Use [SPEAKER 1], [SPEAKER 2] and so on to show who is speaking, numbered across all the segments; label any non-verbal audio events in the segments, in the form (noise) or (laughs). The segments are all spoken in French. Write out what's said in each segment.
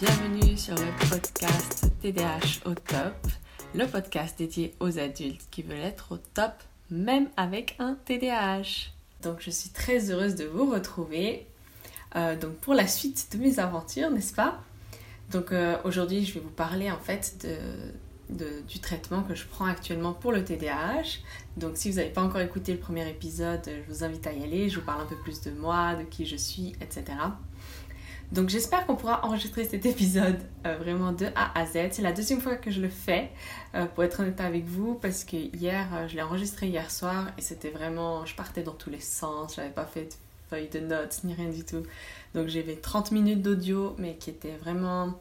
[SPEAKER 1] bienvenue sur le podcast TDH au top, le podcast dédié aux adultes qui veulent être au top même avec un TDAH. Donc je suis très heureuse de vous retrouver euh, donc pour la suite de mes aventures, n'est-ce pas? Donc euh, aujourd'hui je vais vous parler en fait de, du traitement que je prends actuellement pour le TDAH. Donc si vous n'avez pas encore écouté le premier épisode, je vous invite à y aller, je vous parle un peu plus de moi, de qui je suis, etc. Donc j'espère qu'on pourra enregistrer cet épisode euh, vraiment de A à Z. C'est la deuxième fois que je le fais, euh, pour être honnête avec vous, parce que hier, euh, je l'ai enregistré hier soir et c'était vraiment, je partais dans tous les sens, je n'avais pas fait de feuille de notes ni rien du tout. Donc j'avais 30 minutes d'audio, mais qui était vraiment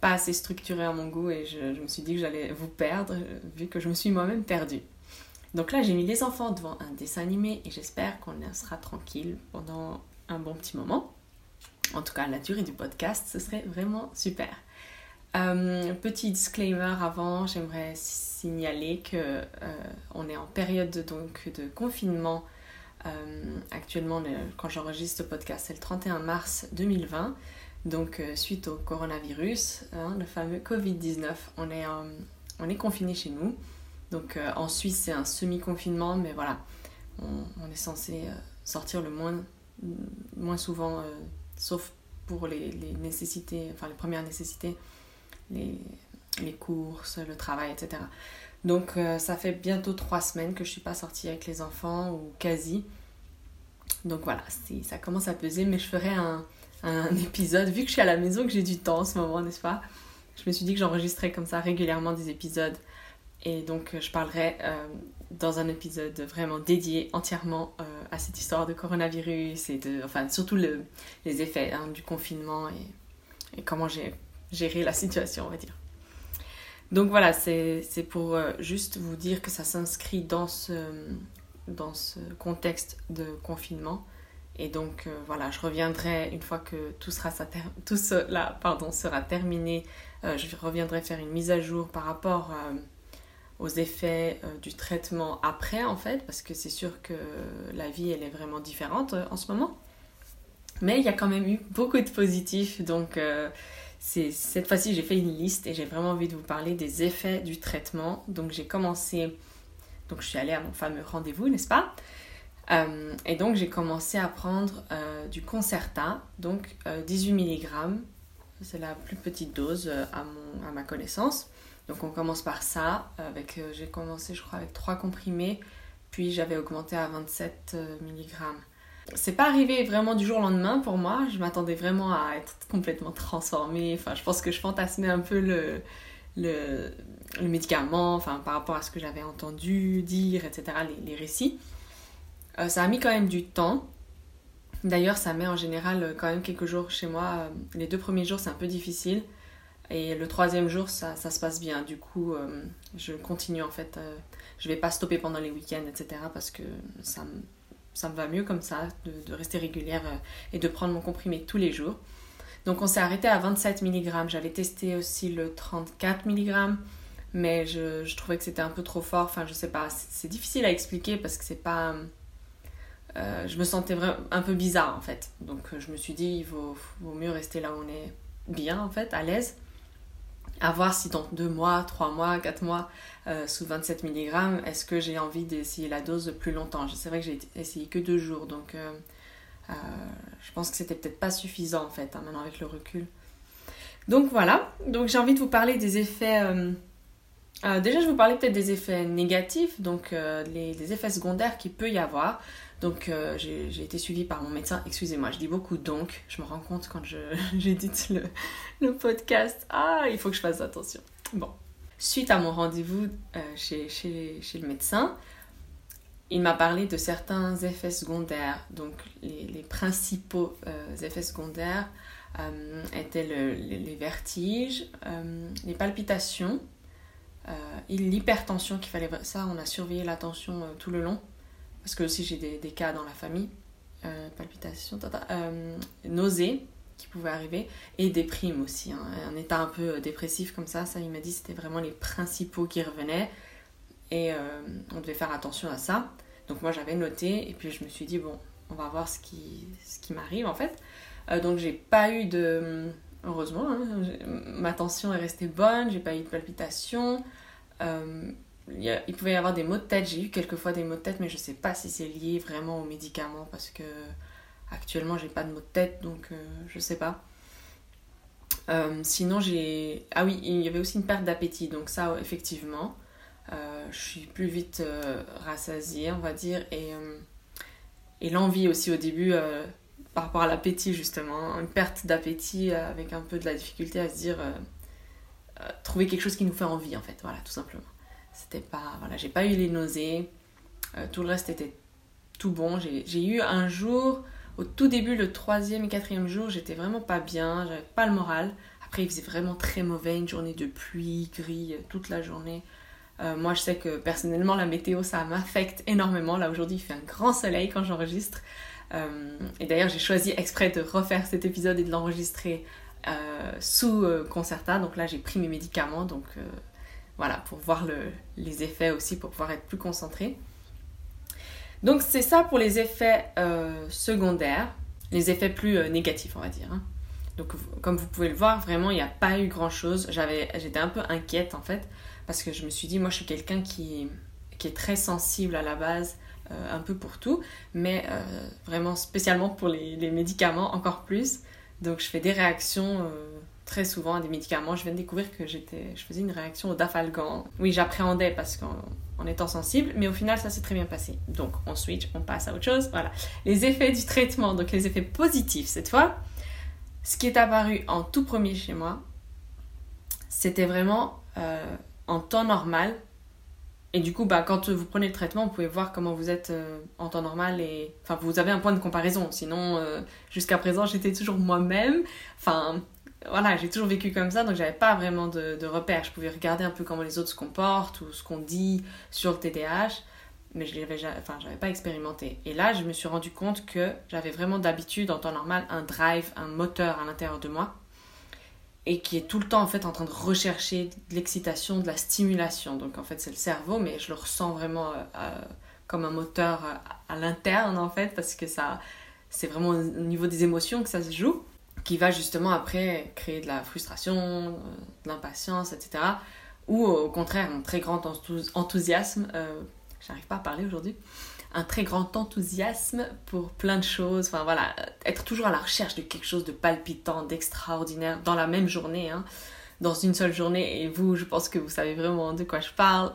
[SPEAKER 1] pas assez structuré à mon goût et je, je me suis dit que j'allais vous perdre, vu que je me suis moi-même perdue. Donc là, j'ai mis les enfants devant un dessin animé et j'espère qu'on sera tranquille pendant un bon petit moment en tout cas la durée du podcast, ce serait vraiment super. Euh, petit disclaimer avant, j'aimerais signaler que euh, on est en période de, donc, de confinement. Euh, actuellement, quand j'enregistre ce podcast, c'est le 31 mars 2020. Donc, suite au coronavirus, hein, le fameux Covid-19, on est, on est confiné chez nous. Donc, en Suisse, c'est un semi-confinement, mais voilà, on, est censé sortir le moins, moins souvent sauf pour les, nécessités, enfin les premières nécessités, les, courses, le travail, etc. Donc euh, ça fait bientôt trois semaines que je suis pas sortie avec les enfants ou quasi. Donc voilà, ça commence à peser, mais je ferai un, épisode, vu que je suis à la maison, que j'ai du temps en ce moment, n'est-ce pas Je me suis dit que j'enregistrais comme ça régulièrement des épisodes. Et donc je parlerai euh, dans un épisode vraiment dédié entièrement euh, à cette histoire de coronavirus et de, enfin, surtout le, les effets hein, du confinement et, comment j'ai géré la situation, on va dire. Donc voilà, c'est pour euh, juste vous dire que ça s'inscrit dans ce, dans ce contexte de confinement. Et donc euh, voilà, je reviendrai une fois que tout, sera, tout cela pardon, sera terminé. je reviendrai faire une mise à jour par rapport aux effets euh, du traitement après en fait, parce que c'est sûr que la vie elle est vraiment différente euh, en ce moment. Mais il y a quand même eu beaucoup de positifs, donc euh, cette fois-ci j'ai fait une liste et j'ai vraiment envie de vous parler des effets du traitement. Donc j'ai commencé, donc je suis allée à mon fameux rendez-vous, n'est-ce pas? Et donc j'ai commencé à prendre du Concerta, donc 18 mg, c'est la plus petite dose à, mon, à ma connaissance. Donc on commence par ça. Avec, euh, j'ai commencé je crois avec 3 comprimés, puis j'avais augmenté à 27 euh, mg. C'est pas arrivé vraiment du jour au lendemain pour moi. Je m'attendais vraiment à être complètement transformée. Je pense que je fantasmais un peu le, médicament, enfin, par rapport à ce que j'avais entendu dire, etc., les, les récits. Euh, ça a mis quand même du temps. D'ailleurs, ça met en général quand même quelques jours chez moi. Les deux premiers jours, c'est un peu difficile. Et le troisième jour, ça, se passe bien. Du coup, euh, je continue en fait. Euh, je vais pas stopper pendant les week-ends, etc. Parce que ça, ça me va mieux comme ça, de, rester régulière euh, et de prendre mon comprimé tous les jours. Donc on s'est arrêté à 27 mg. J'avais testé aussi le 34 mg. Mais je, trouvais que c'était un peu trop fort. Enfin, je sais pas. C'est difficile à expliquer parce que c'est pas. je me sentais un peu bizarre en fait. Donc je me suis dit, il vaut mieux rester là où on est bien en fait, à l'aise à voir si dans 2 mois, 3 mois, 4 mois, euh, sous 27 mg, est-ce que j'ai envie d'essayer la dose plus longtemps? C'est vrai que j'ai essayé que 2 jours, donc euh, euh, je pense que c'était peut-être pas suffisant en fait, hein, maintenant avec le recul. Donc voilà, donc j'ai envie de vous parler des effets... déjà, je vous parler peut-être des effets négatifs, donc les, les, effets secondaires qu'il peut y avoir. Donc euh, j'ai été suivie par mon médecin. Excusez-moi, je dis beaucoup donc. Je me rends compte quand (laughs) j'édite le, le, podcast. Ah, il faut que je fasse attention. Bon. Suite à mon rendez-vous euh, chez, chez, chez, le médecin, il m'a parlé de certains effets secondaires. Donc les, les principaux euh, effets secondaires étaient le, les, vertiges, les palpitations, l'hypertension qu'il fallait... Ça, on a surveillé la tension tout le long parce que aussi j'ai des, des, cas dans la famille, euh, palpitations, euh, nausées qui pouvaient arriver, et déprime aussi, hein. un état un peu euh, dépressif comme ça, ça il m'a dit c'était vraiment les principaux qui revenaient, et on devait faire attention à ça. Donc moi j'avais noté, et puis je me suis dit bon, on va voir ce qui, ce qui m'arrive en fait. donc j'ai pas eu de, heureusement. Hein. ma tension est restée bonne, j'ai pas eu de palpitations. Euh, il, pouvait y avoir des maux de tête, j'ai eu quelquefois des maux de tête, mais je sais pas si c'est lié vraiment aux médicaments parce que actuellement j'ai pas de maux de tête donc euh, je sais pas. Euh, sinon, j'ai. Ah oui, il y avait aussi une perte d'appétit, donc ça, effectivement. je suis plus vite rassasiée, on va dire, et, et l'envie aussi au début par rapport à l'appétit justement, une perte d'appétit euh, avec un peu de la difficulté à se dire euh, euh, trouver quelque chose qui nous fait envie en fait, voilà tout simplement. C'était pas, voilà, j'ai pas eu les nausées, tout le reste était tout bon. J'ai eu un jour, au tout début, le troisième et quatrième jour, j'étais vraiment pas bien, j'avais pas le moral. Après, il faisait vraiment très mauvais, une journée de pluie, gris, toute la journée. moi, je sais que personnellement, la météo, ça m'affecte énormément. Là, aujourd'hui, il fait un grand soleil quand j'enregistre. Euh, et d'ailleurs, j'ai choisi exprès de refaire cet épisode et de l'enregistrer euh, sous euh, Concerta. Donc là, j'ai pris mes médicaments, donc voilà, pour voir les effets aussi, pour pouvoir être plus concentré. Donc c'est ça pour les effets secondaires, les effets plus négatifs, on va dire. Hein. Donc comme vous pouvez le voir, vraiment, il n'y a pas eu grand-chose. J'étais un peu inquiète en fait, parce que je me suis dit, moi je suis quelqu'un qui, est très sensible à la base euh, un peu pour tout, mais euh, vraiment spécialement pour les, médicaments encore plus. Donc je fais des réactions euh, très souvent à des médicaments. Je viens de découvrir que j'étais, je faisais une réaction au dafalgan. Oui, j'appréhendais parce qu'en étant sensible, mais au final ça s'est très bien passé. Donc on switch, on passe à autre chose. Voilà. Les effets du traitement, donc les effets positifs cette fois. Ce qui est apparu en tout premier chez moi, c'était vraiment en temps normal, et du coup, bah, quand vous prenez le traitement, vous pouvez voir comment vous êtes euh, en temps normal et enfin, vous avez un point de comparaison. Sinon, euh, jusqu'à présent, j'étais toujours moi-même. Enfin, voilà, j'ai toujours vécu comme ça, donc j'avais pas vraiment de, repères. Je pouvais regarder un peu comment les autres se comportent ou ce qu'on dit sur le TDAH, mais je l'avais enfin, pas expérimenté. Et là, je me suis rendu compte que j'avais vraiment d'habitude, en temps normal, un drive, un moteur à l'intérieur de moi et qui est tout le temps en fait en train de rechercher de l'excitation, de la stimulation. Donc en fait c'est le cerveau, mais je le ressens vraiment euh, euh, comme un moteur euh, à, l'interne en fait parce que ça c'est vraiment au niveau des émotions que ça se joue, qui va justement après créer de la frustration, de l'impatience, etc. Ou au contraire un très grand enthousiasme. J'arrive pas à parler aujourd'hui un très grand enthousiasme pour plein de choses. Enfin voilà, être toujours à la recherche de quelque chose de palpitant, d'extraordinaire dans la même journée, hein, dans une seule journée. Et vous, je pense que vous savez vraiment de quoi je parle.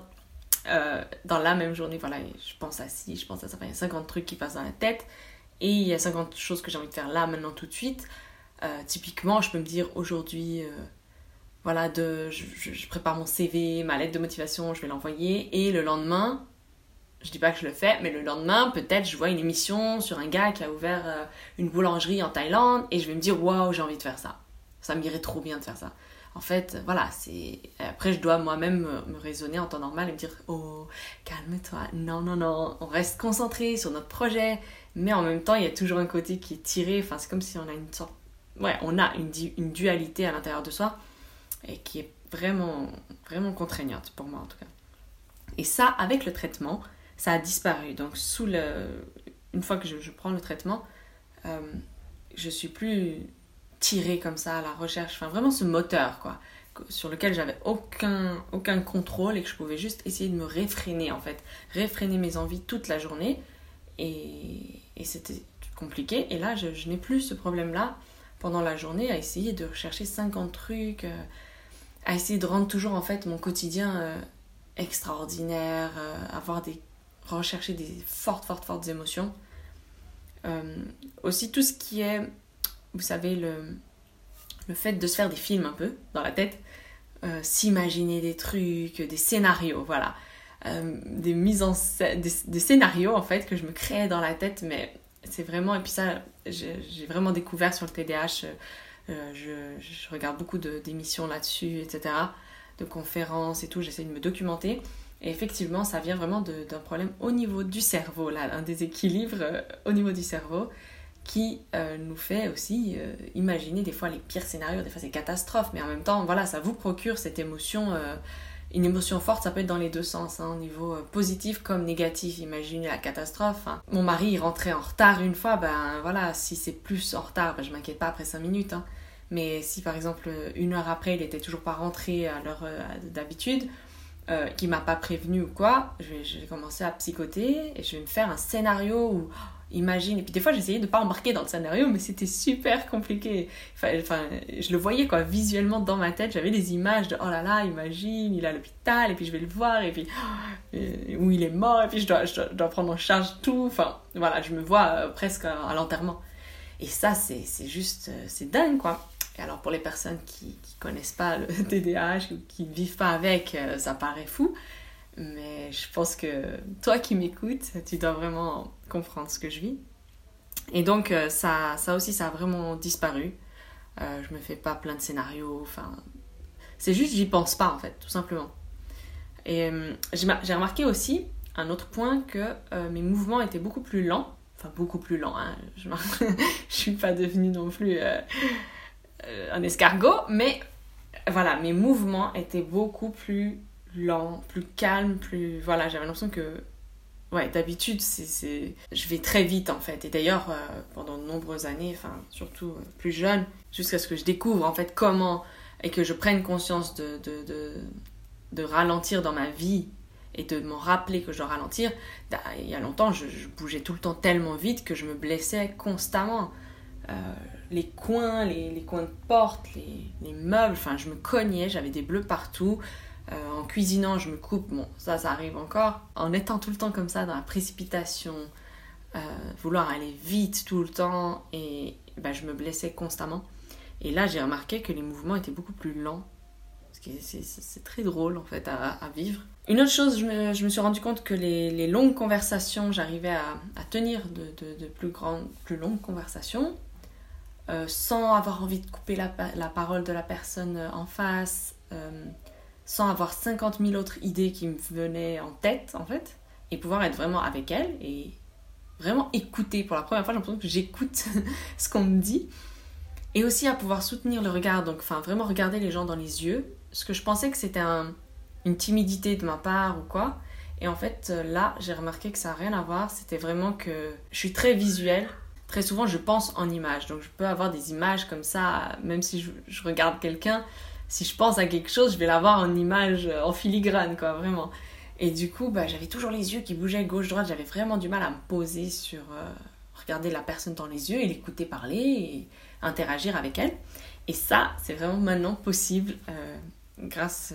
[SPEAKER 1] Euh, dans la même journée, voilà, je pense à ci, je pense à ça. il y a 50 trucs qui passent dans la tête et il y a 50 choses que j'ai envie de faire là, maintenant, tout de suite. Euh, typiquement, je peux me dire aujourd'hui, euh, voilà, je, prépare mon CV, ma lettre de motivation, je vais l'envoyer et le lendemain, je dis pas que je le fais, mais le lendemain, peut-être je vois une émission sur un gars qui a ouvert euh, une boulangerie en Thaïlande et je vais me dire waouh, j'ai envie de faire ça. Ça m'irait trop bien de faire ça. En fait, voilà, c'est. Après, je dois moi-même me, raisonner en temps normal et me dire oh, calme-toi, non, non, non, on reste concentré sur notre projet, mais en même temps, il y a toujours un côté qui est tiré. Enfin, c'est comme si on a une sorte. Ouais, on a une, une dualité à l'intérieur de soi et qui est vraiment, vraiment contraignante pour moi en tout cas. Et ça, avec le traitement, ça a disparu. Donc, sous le... une fois que je, prends le traitement, euh, je suis plus tirée comme ça à la recherche. Enfin, vraiment ce moteur, quoi, sur lequel j'avais aucun, aucun contrôle et que je pouvais juste essayer de me réfréner, en fait. Réfréner mes envies toute la journée. Et, et c'était compliqué. Et là, je, je n'ai plus ce problème-là pendant la journée à essayer de rechercher 50 trucs, euh, à essayer de rendre toujours, en fait, mon quotidien euh, extraordinaire, avoir des rechercher des fortes, fortes, fortes émotions. Euh, aussi tout ce qui est, vous savez, le, le fait de se faire des films un peu dans la tête, euh, s'imaginer des trucs, des scénarios, voilà. Euh, des mises en scène, des, scénarios en fait que je me crée dans la tête, mais c'est vraiment, et puis ça, j'ai vraiment découvert sur le TDAH, je, je, regarde beaucoup d'émissions là-dessus, etc., de conférences et tout, j'essaie de me documenter. Et effectivement, ça vient vraiment d'un problème au niveau du cerveau, là, un déséquilibre euh, au niveau du cerveau qui euh, nous fait aussi euh, imaginer des fois les pires scénarios, des fois c'est catastrophe, mais en même temps, voilà, ça vous procure cette émotion, une émotion forte, ça peut être dans les deux sens, hein, au niveau positif comme négatif, imaginez la catastrophe. Hein. Mon mari, rentrait en retard une fois, ben voilà, si c'est plus en retard, ben, je m'inquiète pas après cinq minutes, hein. Mais si par exemple une heure après il était toujours pas rentré à l'heure euh, d'habitude, euh, qui m'a pas prévenu ou quoi, je vais, je vais commencer à psychoter et je vais me faire un scénario où imagine. Et puis des fois, j'essayais de pas embarquer dans le scénario, mais c'était super compliqué. Enfin, je le voyais quoi, visuellement dans ma tête. J'avais des images de oh là là, imagine, il est à l'hôpital, et puis je vais le voir, et puis (gasps) euh, où il est mort, et puis je dois, je dois, prendre en charge tout. Enfin, voilà, je me vois euh, presque à, l'enterrement. Et ça, c'est juste, euh, c'est dingue quoi. Et alors pour les personnes qui, qui connaissent pas le (laughs) TDAH ou qui ne vivent pas avec, ça paraît fou. Mais je pense que toi qui m'écoutes, tu dois vraiment comprendre ce que je vis. Et donc, euh, ça, ça aussi, ça a vraiment disparu. Euh, je me fais pas plein de scénarios. Enfin, c'est juste, j'y pense pas en fait, tout simplement. Et euh, j'ai remarqué aussi un autre point que euh, mes mouvements étaient beaucoup plus lents. Enfin, beaucoup plus lents. Hein. Je, (laughs) je suis pas devenue non plus un escargot, mais voilà, mes mouvements étaient beaucoup plus lent, plus calme, plus... Voilà, j'avais l'impression que... Ouais, d'habitude, c'est, je vais très vite en fait. Et d'ailleurs, euh, pendant de nombreuses années, enfin, surtout euh, plus jeune, jusqu'à ce que je découvre en fait comment et que je prenne conscience de, de, de, de ralentir dans ma vie et de m'en rappeler que je dois ralentir, bah, il y a longtemps, je, bougeais tout le temps tellement vite que je me blessais constamment. Euh, les coins, les, les, coins de porte, les, les meubles, enfin, je me cognais, j'avais des bleus partout. Euh, cuisinant, je me coupe, bon, ça, ça arrive encore. En étant tout le temps comme ça, dans la précipitation, euh, vouloir aller vite tout le temps, et ben, je me blessais constamment. Et là, j'ai remarqué que les mouvements étaient beaucoup plus lents. C'est très drôle, en fait, à, vivre. Une autre chose, je me, suis rendu compte que les, longues conversations, j'arrivais à, tenir de, plus grandes, plus longues conversations, euh, sans avoir envie de couper la, parole de la personne en face. Euh, sans avoir 50 000 autres idées qui me venaient en tête, en fait, et pouvoir être vraiment avec elle et vraiment écouter. Pour la première fois, j'ai l'impression que j'écoute (laughs) ce qu'on me dit. Et aussi à pouvoir soutenir le regard, donc enfin vraiment regarder les gens dans les yeux. Ce que je pensais que c'était une timidité de ma part ou quoi. Et en fait, là, j'ai remarqué que ça n'a rien à voir. C'était vraiment que je suis très visuelle. Très souvent, je pense en images. Donc, je peux avoir des images comme ça, même si je regarde quelqu'un si je pense à quelque chose, je vais l'avoir en image, euh, en filigrane, quoi, vraiment. Et du coup, bah, j'avais toujours les yeux qui bougeaient gauche-droite. J'avais vraiment du mal à me poser sur euh, regarder la personne dans les yeux et l'écouter parler et interagir avec elle. Et ça, c'est vraiment maintenant possible euh, grâce,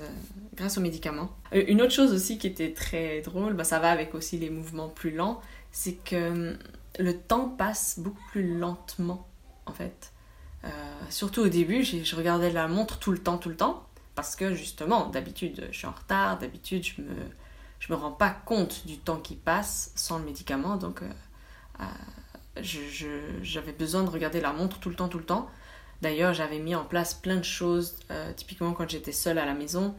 [SPEAKER 1] grâce aux médicaments. une autre chose aussi qui était très drôle, bah, ça va avec aussi les mouvements plus lents, c'est que hum, le temps passe beaucoup plus lentement, en fait. Euh, surtout au début, je regardais la montre tout le temps, tout le temps, parce que justement, d'habitude, je suis en retard, d'habitude, je me, je me rends pas compte du temps qui passe sans le médicament, donc euh, euh, j'avais besoin de regarder la montre tout le temps, tout le temps. D'ailleurs, j'avais mis en place plein de choses, typiquement quand j'étais seule à la maison.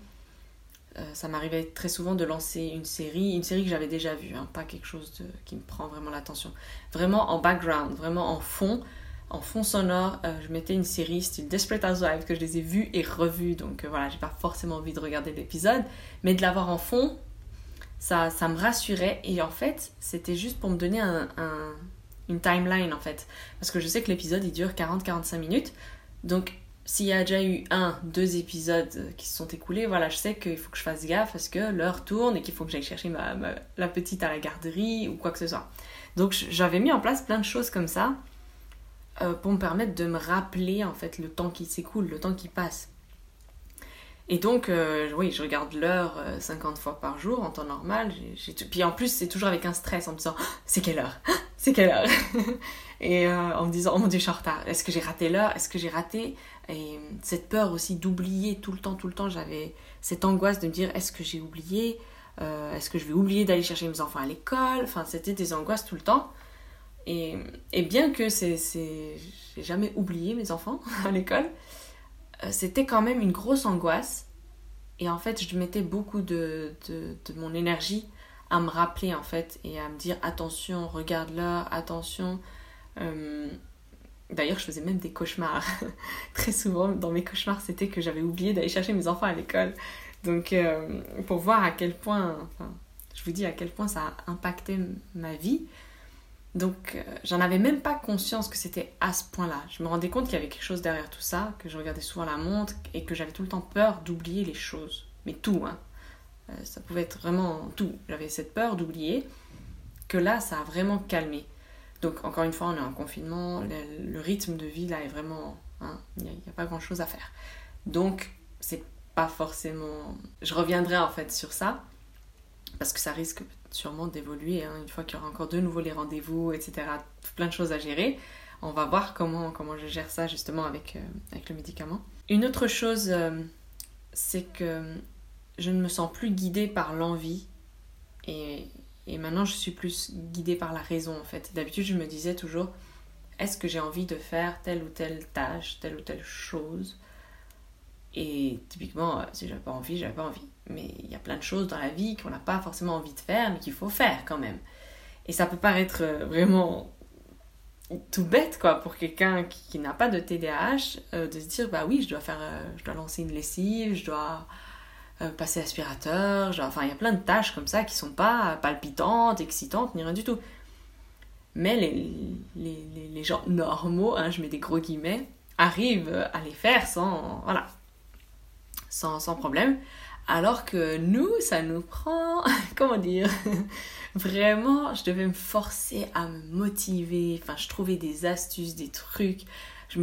[SPEAKER 1] ça m'arrivait très souvent de lancer une série, une série que j'avais déjà vue, hein, pas quelque chose qui me prend vraiment l'attention. Vraiment en background, vraiment en fond, en fond sonore, euh, je mettais une série style Desperate Housewives que je les ai vues et revues. Donc euh, voilà, j'ai pas forcément envie de regarder l'épisode, mais de l'avoir en fond, ça, ça me rassurait. Et en fait, c'était juste pour me donner un, une timeline en fait. Parce que je sais que l'épisode il dure 40-45 minutes. Donc s'il y a déjà eu un, deux épisodes qui se sont écoulés, voilà, je sais qu'il faut que je fasse gaffe parce que l'heure tourne et qu'il faut que j'aille chercher ma, la petite à la garderie ou quoi que ce soit. Donc j'avais mis en place plein de choses comme ça euh, pour me permettre de me rappeler en fait le temps qui s'écoule, le temps qui passe. Et donc, euh, oui, je regarde l'heure 50 euh, fois par jour en temps normal. Puis en plus, c'est toujours avec un stress en me disant c'est quelle heure? C'est quelle heure? (laughs) Et en me disant oh mon dieu, je suis en retard. Est-ce que j'ai raté l'heure? Est-ce que j'ai raté? Et cette peur aussi d'oublier tout le temps, tout le temps, j'avais cette angoisse de me dire est-ce que j'ai oublié? Est-ce que je vais oublier d'aller chercher mes enfants à l'école? Enfin, c'était des angoisses tout le temps. Et, bien que c'est, j'ai jamais oublié mes enfants (laughs) à l'école, euh, c'était quand même une grosse angoisse. Et en fait, je mettais beaucoup de, de, mon énergie à me rappeler en fait et à me dire attention, regarde là, attention. Euh, d'ailleurs, je faisais même des cauchemars. (laughs) Très souvent, dans mes cauchemars, c'était que j'avais oublié d'aller chercher mes enfants à l'école. Donc, euh, pour voir à quel point, enfin, je vous dis à quel point ça a impacté ma vie. Donc, euh, j'en avais même pas conscience que c'était à ce point-là. Je me rendais compte qu'il y avait quelque chose derrière tout ça, que je regardais souvent la montre et que j'avais tout le temps peur d'oublier les choses. Mais tout, hein. Euh, ça pouvait être vraiment tout. J'avais cette peur d'oublier que là, ça a vraiment calmé. Donc, encore une fois, on est en confinement, le, rythme de vie là est vraiment. Hein, il n'y a, pas grand chose à faire. Donc, c'est pas forcément. Je reviendrai en fait sur ça, parce que ça risque sûrement d'évoluer hein, une fois qu'il y aura encore de nouveau les rendez-vous, etc. Plein de choses à gérer. On va voir comment, comment je gère ça justement avec, euh, avec le médicament. Une autre chose, euh, c'est que je ne me sens plus guidée par l'envie et, et maintenant je suis plus guidée par la raison en fait. D'habitude je me disais toujours est-ce que j'ai envie de faire telle ou telle tâche, telle ou telle chose? Et typiquement, euh, si j'avais pas envie, j'avais pas envie. Mais il y a plein de choses dans la vie qu'on n'a pas forcément envie de faire, mais qu'il faut faire quand même. Et ça peut paraître euh, vraiment tout bête quoi pour quelqu'un qui, n'a pas de TDAH euh, de se dire bah oui je dois faire je dois lancer une lessive je dois passer aspirateur enfin il y a plein de tâches comme ça qui sont pas palpitantes excitantes ni rien du tout mais les, les, les, gens normaux hein, je mets des gros guillemets arrivent à les faire sans voilà sans, sans problème alors que nous, ça nous prend, (laughs) comment dire, (laughs) vraiment, je devais me forcer à me motiver. Enfin, je trouvais des astuces, des trucs. Je,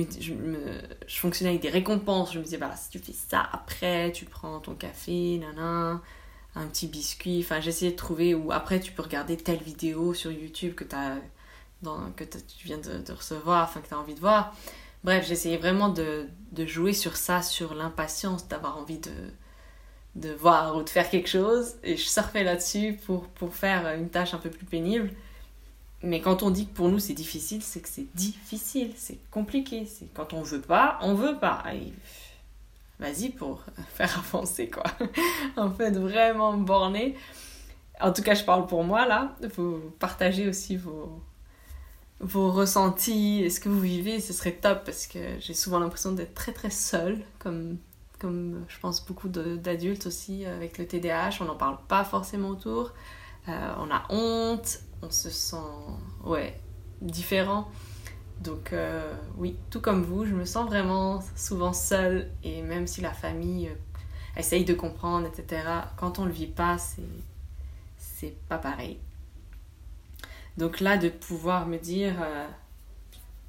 [SPEAKER 1] fonctionnais avec des récompenses. Je me disais, bah, si tu fais ça après, tu prends ton café, nanana, un petit biscuit. Enfin, j'essayais de trouver où après tu peux regarder telle vidéo sur YouTube que, as, que tu viens de, recevoir, enfin, que tu as envie de voir. Bref, j'essayais vraiment de jouer sur ça, sur l'impatience d'avoir envie de de voir ou de faire quelque chose et je surfais là-dessus pour, pour faire une tâche un peu plus pénible. Mais quand on dit que pour nous c'est difficile, c'est que c'est difficile, c'est compliqué. C'est quand on veut pas, on veut pas. Vas-y pour (laughs) faire avancer quoi. (laughs) en fait, vraiment borné. En tout cas, je parle pour moi là. Vous partagez aussi vos, vos ressentis et ce que vous vivez, ce serait top parce que j'ai souvent l'impression d'être très très seule comme comme je pense beaucoup d'adultes aussi avec le TDAH, on n'en parle pas forcément autour. Euh, on a honte, on se sent ouais, différent. Donc euh, oui, tout comme vous, je me sens vraiment souvent seule et même si la famille euh, essaye de comprendre, etc., quand on ne le vit pas, c'est pas pareil. Donc là, de pouvoir me dire,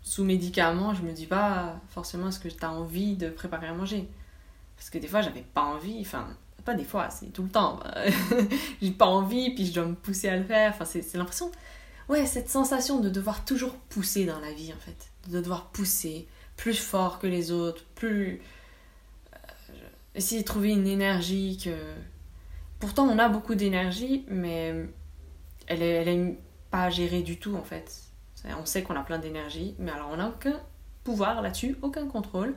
[SPEAKER 1] sous médicaments, je me dis pas forcément est-ce que tu as envie de préparer à manger parce que des fois, j'avais pas envie, enfin, pas des fois, c'est tout le temps. (laughs) J'ai pas envie, puis je dois me pousser à le faire. Enfin, c'est l'impression, ouais, cette sensation de devoir toujours pousser dans la vie, en fait. De devoir pousser plus fort que les autres, plus. Euh, essayer de trouver une énergie que. Pourtant, on a beaucoup d'énergie, mais elle est, elle est pas gérée du tout, en fait. On sait qu'on a plein d'énergie, mais alors on n'a aucun pouvoir là-dessus, aucun contrôle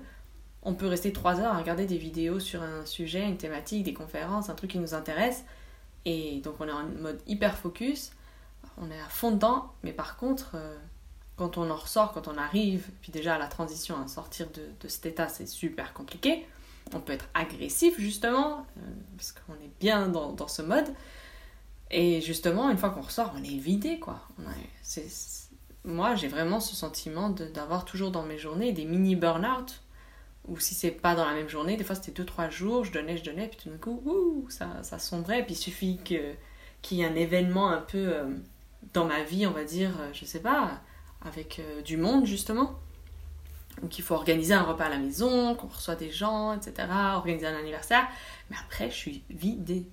[SPEAKER 1] on peut rester trois heures à regarder des vidéos sur un sujet, une thématique, des conférences, un truc qui nous intéresse. Et donc on est en mode hyper focus, on est à fond dedans, mais par contre, euh, quand on en ressort, quand on arrive, puis déjà la transition à sortir de, cet état, c'est super compliqué. On peut être agressif justement, euh, parce qu'on est bien dans, ce mode. Et justement, une fois qu'on ressort, on est vidé quoi. moi, j'ai vraiment ce sentiment d'avoir toujours dans mes journées des mini burn-out ou si c'est pas dans la même journée, des fois c'était 2-3 jours, je donnais, je donnais, puis tout d'un coup, ouh, ça, ça sombrait, puis il suffit que, qu'il y ait un événement un peu euh, dans ma vie, on va dire, euh, je sais pas, avec euh, du monde justement, ou qu'il faut organiser un repas à la maison, qu'on reçoit des gens, etc., organiser un anniversaire, mais après je suis vidée,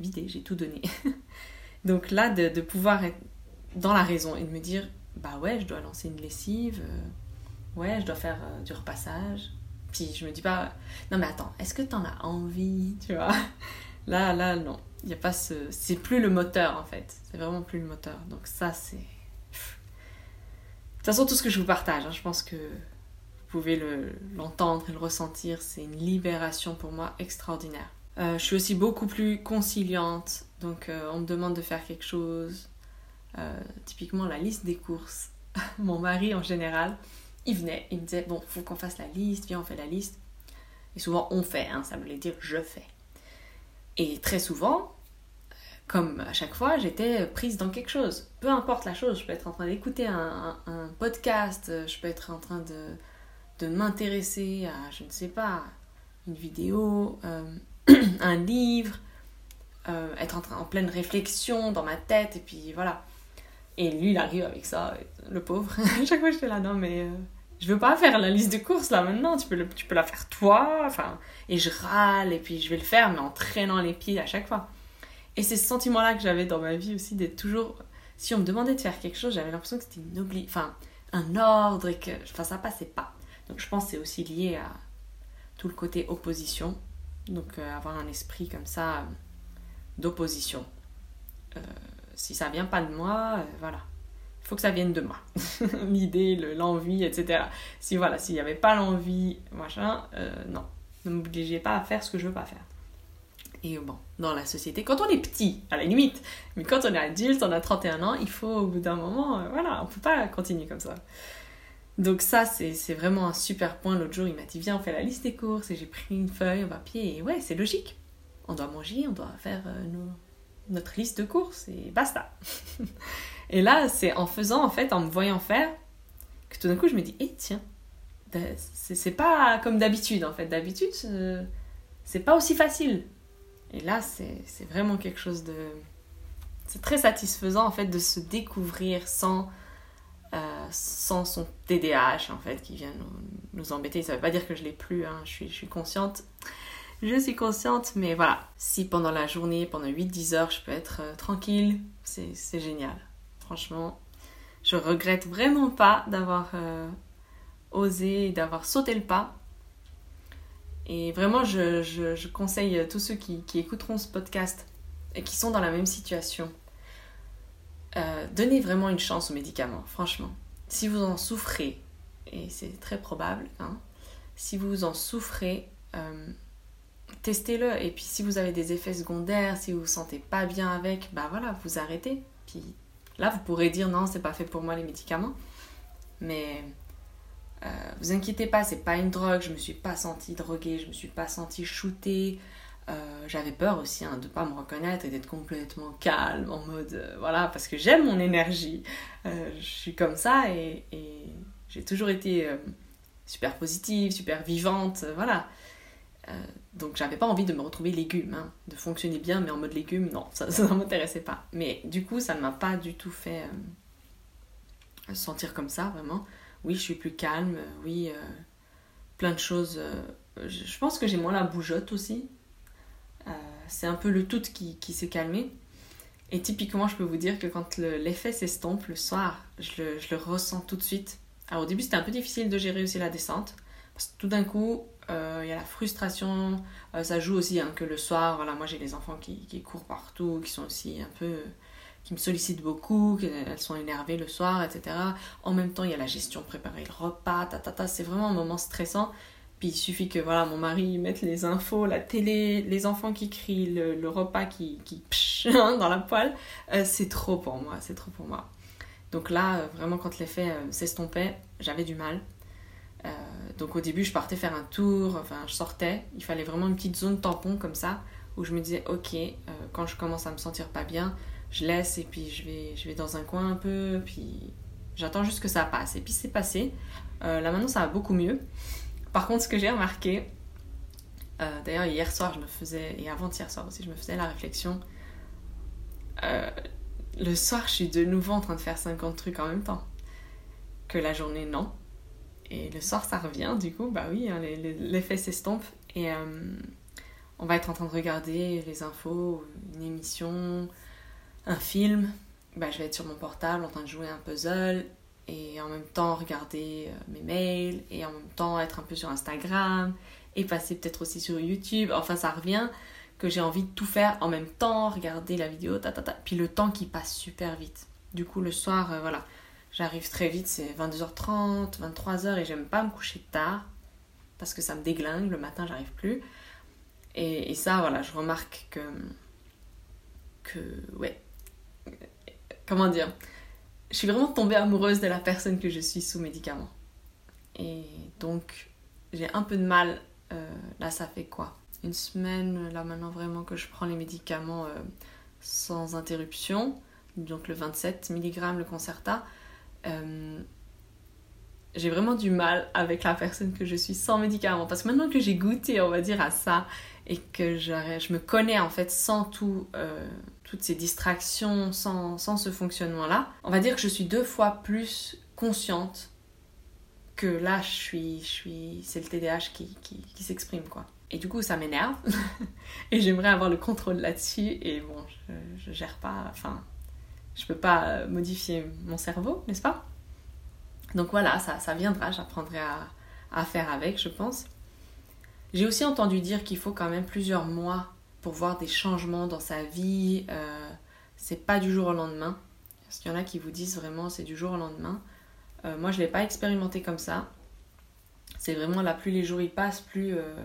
[SPEAKER 1] vidée, j'ai tout donné. (laughs) Donc là, de, pouvoir être dans la raison et de me dire, bah ouais, je dois lancer une lessive, ouais, je dois faire du repassage, puis je me dis pas, non mais attends, est-ce que t'en as envie, tu vois? Là, là, non. Il a pas ce... C'est plus le moteur, en fait. C'est vraiment plus le moteur. Donc ça, c'est... De toute façon, tout ce que je vous partage, hein, je pense que vous pouvez l'entendre et le ressentir. C'est une libération pour moi extraordinaire. Euh, je suis aussi beaucoup plus conciliante. Donc euh, on me demande de faire quelque chose. Euh, typiquement la liste des courses. (laughs) Mon mari en général, il venait, il me disait Bon, faut qu'on fasse la liste, viens, on fait la liste. Et souvent, on fait, hein, ça voulait dire je fais. Et très souvent, comme à chaque fois, j'étais prise dans quelque chose. Peu importe la chose, je peux être en train d'écouter un, podcast, je peux être en train de, de m'intéresser à, je ne sais pas, une vidéo, euh, (clears throat) un livre, euh, être en, train, en pleine réflexion dans ma tête, et puis voilà. Et lui, il arrive avec ça, le pauvre. (laughs) chaque fois, j'étais là, non, mais euh, je veux pas faire la liste de courses là maintenant, tu peux, le, tu peux la faire toi. Enfin, et je râle, et puis je vais le faire, mais en traînant les pieds à chaque fois. Et c'est ce sentiment-là que j'avais dans ma vie aussi, d'être toujours. Si on me demandait de faire quelque chose, j'avais l'impression que c'était une obli... enfin, un ordre et que enfin, ça passait pas. Donc je pense que c'est aussi lié à tout le côté opposition. Donc euh, avoir un esprit comme ça euh, d'opposition. Euh, si ça vient pas de moi, voilà. Il faut que ça vienne de moi. (laughs) L'idée, l'envie, etc. Si voilà, s'il n'y avait pas l'envie, machin, non. Ne m'obligez pas à faire ce que je veux pas faire. Et bon, dans la société, quand on est petit, à la limite, mais quand on est adulte, on a 31 ans, il faut au bout d'un moment, euh, voilà, on peut pas continuer comme ça. Donc ça, c'est vraiment un super point. L'autre jour, il m'a dit, viens, on fait la liste des courses, et j'ai pris une feuille, un papier, et ouais, c'est logique. On doit manger, on doit faire euh, notre liste de courses, et basta. (laughs) et là, c'est en faisant, en fait, en me voyant faire, que tout d'un coup, je me dis, eh tiens, c'est pas comme d'habitude, en fait. D'habitude, c'est pas aussi facile et là, c'est vraiment quelque chose de... C'est très satisfaisant en fait de se découvrir sans, euh, sans son TDAH en fait qui vient nous, nous embêter. Ça veut pas dire que je l'ai plus, hein. je, suis, je suis consciente. Je suis consciente, mais voilà. Si pendant la journée, pendant 8-10 heures, je peux être euh, tranquille, c'est génial. Franchement, je regrette vraiment pas d'avoir euh, osé, d'avoir sauté le pas et vraiment, je, je, conseille à tous ceux qui, qui, écouteront ce podcast et qui sont dans la même situation, euh, donnez vraiment une chance aux médicaments, franchement. Si vous en souffrez, et c'est très probable, hein, si vous en souffrez, testez-le. Et puis si vous avez des effets secondaires, si vous vous sentez pas bien avec, bah voilà, vous arrêtez. Puis là, vous pourrez dire non, c'est pas fait pour moi les médicaments. Mais euh, vous inquiétez pas, c'est pas une drogue, je me suis pas sentie droguée, je me suis pas sentie shootée. Euh, j'avais peur aussi hein, de pas me reconnaître et d'être complètement calme en mode euh, voilà parce que j'aime mon énergie je suis comme ça et, j'ai toujours été super positive super vivante voilà donc j'avais pas envie de me retrouver légume hein, de fonctionner bien mais en mode légume non ça (laughs) ne m'intéressait pas mais du coup ça ne m'a pas du tout fait sentir comme ça vraiment oui, je suis plus calme, oui, euh, plein de choses. Euh, je pense que j'ai moins la bougeotte aussi. Euh, c'est un peu le tout qui, qui s'est calmé. Et typiquement, je peux vous dire que quand l'effet s'estompe le soir, je le, je le, ressens tout de suite. Alors au début, c'était un peu difficile de gérer aussi la descente. Parce que tout d'un coup, il y a la frustration. ça joue aussi hein, que le soir, voilà, moi j'ai les enfants qui, qui, courent partout, qui sont aussi un peu qui me sollicitent beaucoup, qu'elles sont énervées le soir, etc. En même temps, il y a la gestion, préparer le repas, ta, ta, ta. c'est vraiment un moment stressant. Puis il suffit que voilà, mon mari mette les infos, la télé, les enfants qui crient, le, repas qui, qui psh, (laughs) hein, dans la poêle. Euh, c'est trop pour moi, c'est trop pour moi. Donc là, euh, vraiment, quand l'effet euh, s'estompait, j'avais du mal. Donc au début, je partais faire un tour, enfin, je sortais. Il fallait vraiment une petite zone tampon comme ça, où je me disais, ok, quand je commence à me sentir pas bien, je laisse et puis je vais, je vais dans un coin un peu, puis j'attends juste que ça passe. Et puis c'est passé. Euh, là maintenant ça va beaucoup mieux. Par contre, ce que j'ai remarqué, euh, d'ailleurs hier soir je me faisais, et avant-hier soir aussi, je me faisais la réflexion. Euh, le soir, je suis de nouveau en train de faire 50 trucs en même temps. Que la journée, non. Et le soir, ça revient, du coup, bah oui, hein, l'effet s'estompe. Et on va être en train de regarder les infos, une émission, un film, bah, je vais être sur mon portable en train de jouer un puzzle et en même temps regarder euh, mes mails et en même temps être un peu sur Instagram et passer peut-être aussi sur YouTube. Enfin, ça revient que j'ai envie de tout faire en même temps, regarder la vidéo, ta, ta, ta. Puis le temps qui passe super vite. Du coup, le soir, euh, voilà, j'arrive très vite, c'est 22h30, 23h et j'aime pas me coucher tard parce que ça me déglingue. Le matin, j'arrive plus. Et, ça, voilà, je remarque que, que ouais, comment dire, je suis vraiment tombée amoureuse de la personne que je suis sous médicaments. Et donc, j'ai un peu de mal. Euh, là, ça fait quoi? Une semaine, là maintenant, vraiment que je prends les médicaments euh, sans interruption, donc le 27 mg, le Concerta, euh, j'ai vraiment du mal avec la personne que je suis sans médicaments. Parce que maintenant que j'ai goûté, on va dire, à ça, et que je, me connais en fait sans tout, euh, toutes ces distractions, sans, sans ce fonctionnement-là, on va dire que je suis deux fois plus consciente que là, je suis, je suis, c'est le TDAH qui, qui, qui s'exprime, quoi. Et du coup, ça m'énerve. (laughs) et j'aimerais avoir le contrôle là-dessus. Et bon, je, je gère pas, enfin, je peux pas modifier mon cerveau, n'est-ce pas? Donc voilà, ça, ça viendra, j'apprendrai à, faire avec, je pense. J'ai aussi entendu dire qu'il faut quand même plusieurs mois pour voir des changements dans sa vie. Euh, c'est pas du jour au lendemain. Parce qu'il y en a qui vous disent vraiment c'est du jour au lendemain. Euh, moi, je l'ai pas expérimenté comme ça. C'est vraiment là, plus les jours y passent, plus, euh,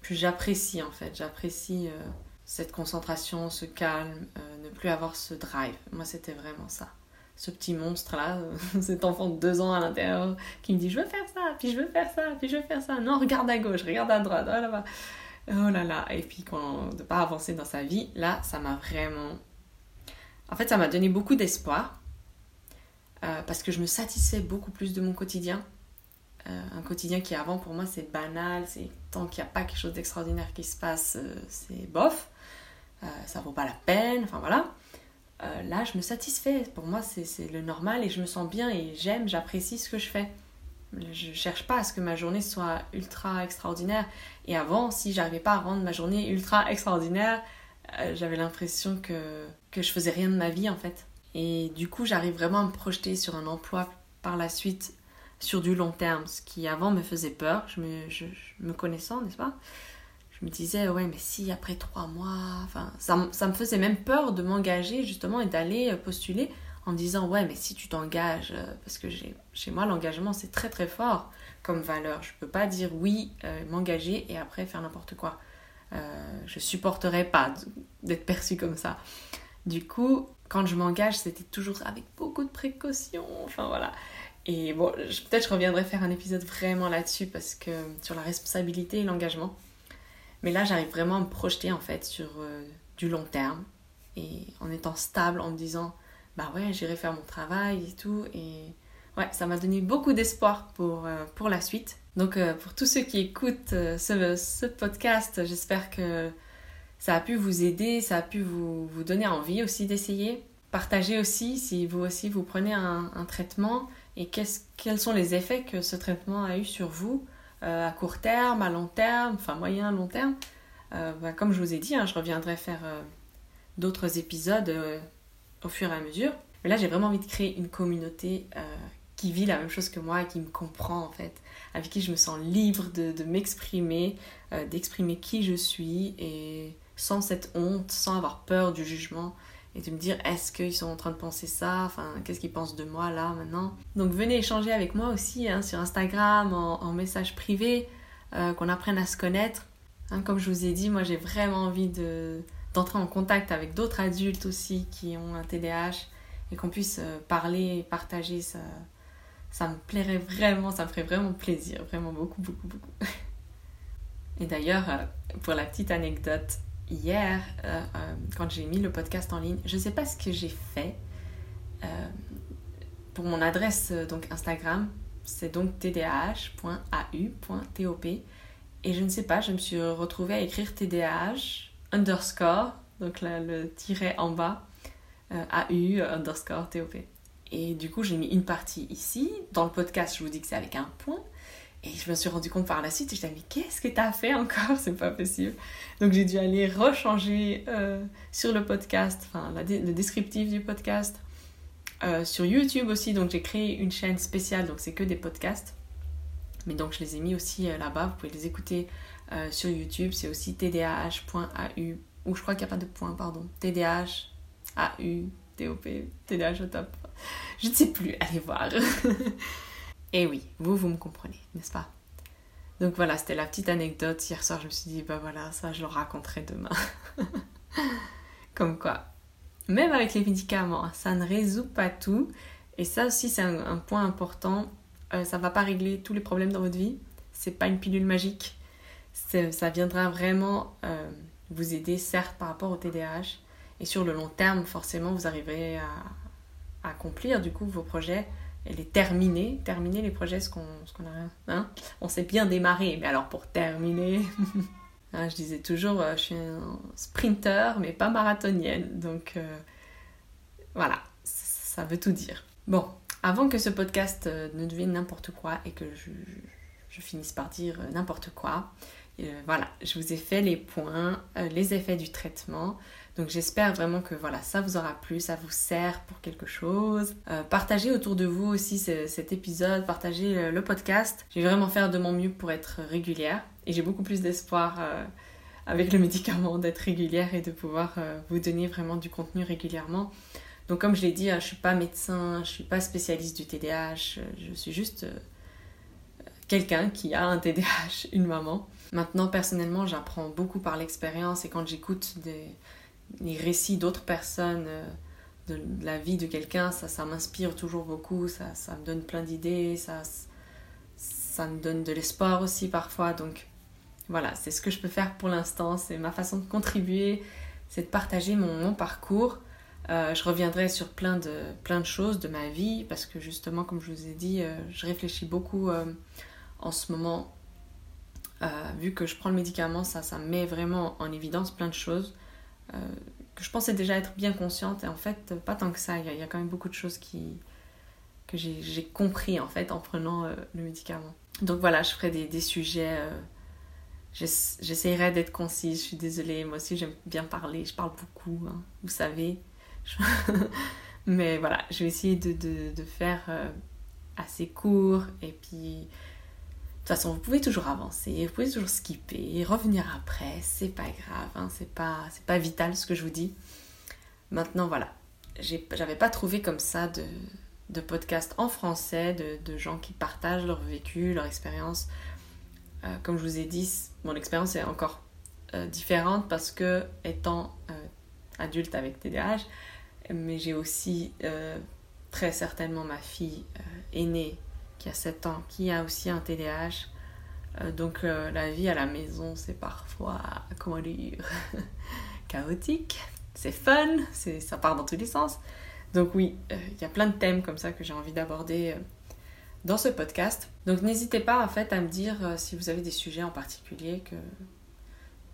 [SPEAKER 1] plus j'apprécie en fait. J'apprécie euh, cette concentration, ce calme, ne plus avoir ce drive. Moi, c'était vraiment ça ce petit monstre là, (laughs) cet enfant de deux ans à l'intérieur qui me dit je veux faire ça, puis je veux faire ça, puis je veux faire ça. Non, regarde à gauche, regarde à droite, oh là Oh là là. Et puis quand de pas avancer dans sa vie, là, ça m'a vraiment. En fait, ça m'a donné beaucoup d'espoir euh, parce que je me satisfais beaucoup plus de mon quotidien. Euh, un quotidien qui avant pour moi c'est banal, c'est tant qu'il n'y a pas quelque chose d'extraordinaire qui se passe, euh, c'est bof, ça vaut pas la peine, enfin voilà. Euh, là, je me satisfais. Pour moi, c'est le normal et je me sens bien et j'aime, j'apprécie ce que je fais. Je cherche pas à ce que ma journée soit ultra extraordinaire. Et avant, si j'arrivais pas à rendre ma journée ultra extraordinaire, euh, j'avais l'impression que, que je faisais rien de ma vie en fait. Et du coup, j'arrive vraiment à me projeter sur un emploi par la suite sur du long terme, ce qui avant me faisait peur, je me, je me connaissant, n'est-ce pas? Me disais, ouais, mais si après trois mois, ça, me faisait même peur de m'engager justement et d'aller euh, postuler en disant, ouais, mais si tu t'engages, euh, parce que chez moi, l'engagement, c'est très très fort comme valeur. Je peux pas dire oui, euh, m'engager et après faire n'importe quoi. Je supporterais pas d'être perçue comme ça. Du coup, quand je m'engage, c'était toujours avec beaucoup de précautions. Enfin voilà. Et bon, peut-être je reviendrai faire un épisode vraiment là-dessus parce que sur la responsabilité et l'engagement. Mais là, j'arrive vraiment à me projeter en fait sur euh, du long terme et en étant stable, en me disant bah ouais, j'irai faire mon travail et tout. Et ouais, ça m'a donné beaucoup d'espoir pour, euh, pour la suite. Donc, euh, pour tous ceux qui écoutent ce, ce, podcast, j'espère que ça a pu vous aider, ça a pu vous, vous donner envie aussi d'essayer. Partagez aussi si vous aussi vous prenez un, un traitement et quels sont les effets que ce traitement a eu sur vous. Euh, à court terme, à long terme, enfin moyen, long terme. Euh, bah, comme je vous ai dit, hein, je reviendrai faire euh, d'autres épisodes au fur et à mesure. Mais là, j'ai vraiment envie de créer une communauté qui vit la même chose que moi et qui me comprend en fait, avec qui je me sens libre de, de m'exprimer, d'exprimer qui je suis et sans cette honte, sans avoir peur du jugement et de me dire est-ce qu'ils sont en train de penser ça, enfin qu'est-ce qu'ils pensent de moi là maintenant? Donc venez échanger avec moi aussi hein, sur Instagram, en, message privé, euh, qu'on apprenne à se connaître. Hein, comme je vous ai dit, moi j'ai vraiment envie de, d'entrer en contact avec d'autres adultes aussi qui ont un TDAH et qu'on puisse euh, parler, partager, ça, ça me plairait vraiment, ça me ferait vraiment plaisir, vraiment beaucoup, beaucoup, beaucoup. (laughs) Et d'ailleurs, euh, pour la petite anecdote, hier, euh, euh, quand j'ai mis le podcast en ligne, je ne sais pas ce que j'ai fait. Euh, pour mon adresse donc Instagram, c'est donc tdh.au.top. Et je ne sais pas, je me suis retrouvée à écrire tdh underscore, donc là, le tiret en bas, au underscore top. Et du coup, j'ai mis une partie ici. Dans le podcast, je vous dis que c'est avec un point. Et je me suis rendu compte par la suite et je me mais qu'est-ce que tu as fait encore? (laughs) C'est pas possible. Donc j'ai dû aller rechanger euh, sur le podcast, enfin le descriptif du podcast. Euh, sur YouTube aussi, donc j'ai créé une chaîne spéciale, donc c'est que des podcasts. Mais donc je les ai mis aussi euh, là-bas, vous pouvez les écouter sur YouTube. C'est aussi tdah.au, ou je crois qu'il n'y a pas de point, pardon. tdh, au, top, tdh au top. Je ne sais plus, allez voir. (laughs) Et oui, vous, vous me comprenez, n'est-ce pas? Donc voilà, c'était la petite anecdote. Hier soir, je me suis dit, bah voilà, ça, je le raconterai demain. (laughs) Comme quoi, même avec les médicaments, ça ne résout pas tout. Et ça aussi, c'est un, point important. Euh, ça ne va pas régler tous les problèmes dans votre vie. C'est pas une pilule magique. Ça viendra vraiment euh, vous aider, certes, par rapport au TDAH. Et sur le long terme, forcément, vous arriverez à, accomplir du coup vos projets et les terminer. Terminer les projets, ce qu'on a. Hein on s'est bien démarré, mais alors pour terminer. (laughs) Hein, je disais toujours, euh, je suis un sprinter, mais pas marathonienne. Donc euh, voilà, ça veut tout dire. Bon, avant que ce podcast euh, ne devienne n'importe quoi et que je, finisse par dire n'importe quoi, voilà, je vous ai fait les points, les effets du traitement. Donc j'espère vraiment que voilà, ça vous aura plu, ça vous sert pour quelque chose. partagez autour de vous aussi cet épisode, partagez le podcast. Je vais vraiment faire de mon mieux pour être régulière. Et j'ai beaucoup plus d'espoir euh, avec le médicament d'être régulière et de pouvoir euh, vous donner vraiment du contenu régulièrement. Donc comme je l'ai dit, hein, je ne suis pas médecin, je ne suis pas spécialiste du TDAH, je suis juste euh, quelqu'un qui a un TDAH, une maman. Maintenant, personnellement, j'apprends beaucoup par l'expérience et quand j'écoute des, les récits d'autres personnes de, la vie de quelqu'un, ça, m'inspire toujours beaucoup, ça, me donne plein d'idées, ça, me donne de l'espoir aussi parfois. Donc voilà, c'est ce que je peux faire pour l'instant, c'est ma façon de contribuer, c'est de partager mon, parcours. Euh, je reviendrai sur plein de, choses de ma vie parce que justement, comme je vous ai dit, euh, je réfléchis beaucoup euh, en ce moment. vu que je prends le médicament, ça, ça met vraiment en évidence plein de choses que je pensais déjà être bien consciente et en fait, pas tant que ça. Il y, a, quand même beaucoup de choses qui, que j'ai compris en fait en prenant le médicament. Donc voilà, je ferai des, sujets J'essaierai d'être concise, je suis désolée, moi aussi j'aime bien parler, je parle beaucoup, hein, vous savez. (laughs) Mais voilà, je vais essayer de, de, faire euh, assez court et puis toute façon, vous pouvez toujours avancer, vous pouvez toujours skipper, revenir après, c'est pas grave, hein, c'est pas, vital ce que je vous dis. Maintenant, voilà, j'avais pas trouvé comme ça de, de podcast en français, de, de gens qui partagent leur vécu, leur expérience euh, comme je vous ai dit, mon expérience est encore euh, différente parce que étant euh, adulte avec TDAH, mais j'ai aussi très certainement ma fille aînée qui a 7 ans qui a aussi un TDAH. donc la vie à la maison, c'est parfois, comment dire, (laughs) chaotique. C'est fun, ça part dans tous les sens. Donc oui, il y a plein de thèmes comme ça que j'ai envie d'aborder dans ce podcast. Donc n'hésitez pas en fait à me dire euh, si vous avez des sujets en particulier que,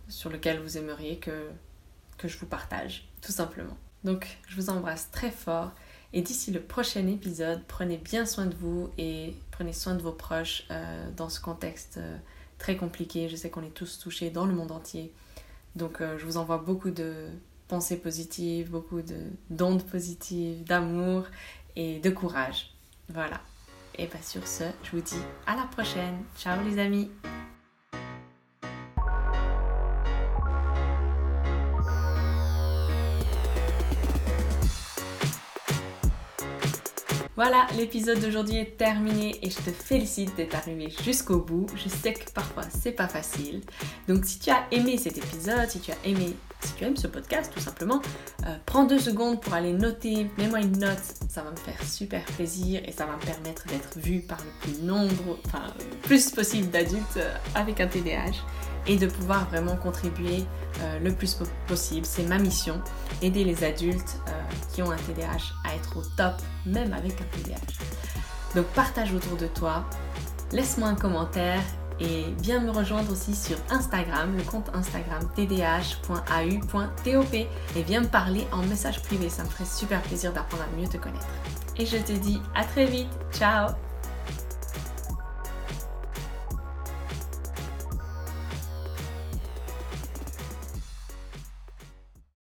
[SPEAKER 1] sur lesquels vous aimeriez que, que je vous partage, tout simplement. Donc je vous embrasse très fort et d'ici le prochain épisode, prenez bien soin de vous et prenez soin de vos proches euh, dans ce contexte euh, très compliqué. Je sais qu'on est tous touchés dans le monde entier. Donc je vous envoie beaucoup de pensées positives, beaucoup d'ondes positives, d'amour et de courage. Voilà. Et pas bah, sur ce, je vous dis à la prochaine. Ciao les amis Voilà, l'épisode d'aujourd'hui est terminé et je te félicite d'être arrivé jusqu'au bout. Je sais que parfois c'est pas facile. Donc si tu as aimé cet épisode, si tu as aimé, si tu aimes ce podcast tout simplement, euh, prends deux secondes pour aller noter, mets-moi une note, ça va me faire super plaisir et ça va me permettre d'être vu par le plus nombre, enfin le plus possible d'adultes euh, avec un TDAH et de pouvoir vraiment contribuer euh, le plus possible. C'est ma mission, aider les adultes euh, qui ont un TDAH à être au top, même avec un TDAH. Donc partage autour de toi, laisse-moi un commentaire et viens me rejoindre aussi sur Instagram, le compte Instagram tdh.au.top et viens me parler en message privé, ça me ferait super plaisir d'apprendre à mieux te connaître. Et je te dis à très vite, ciao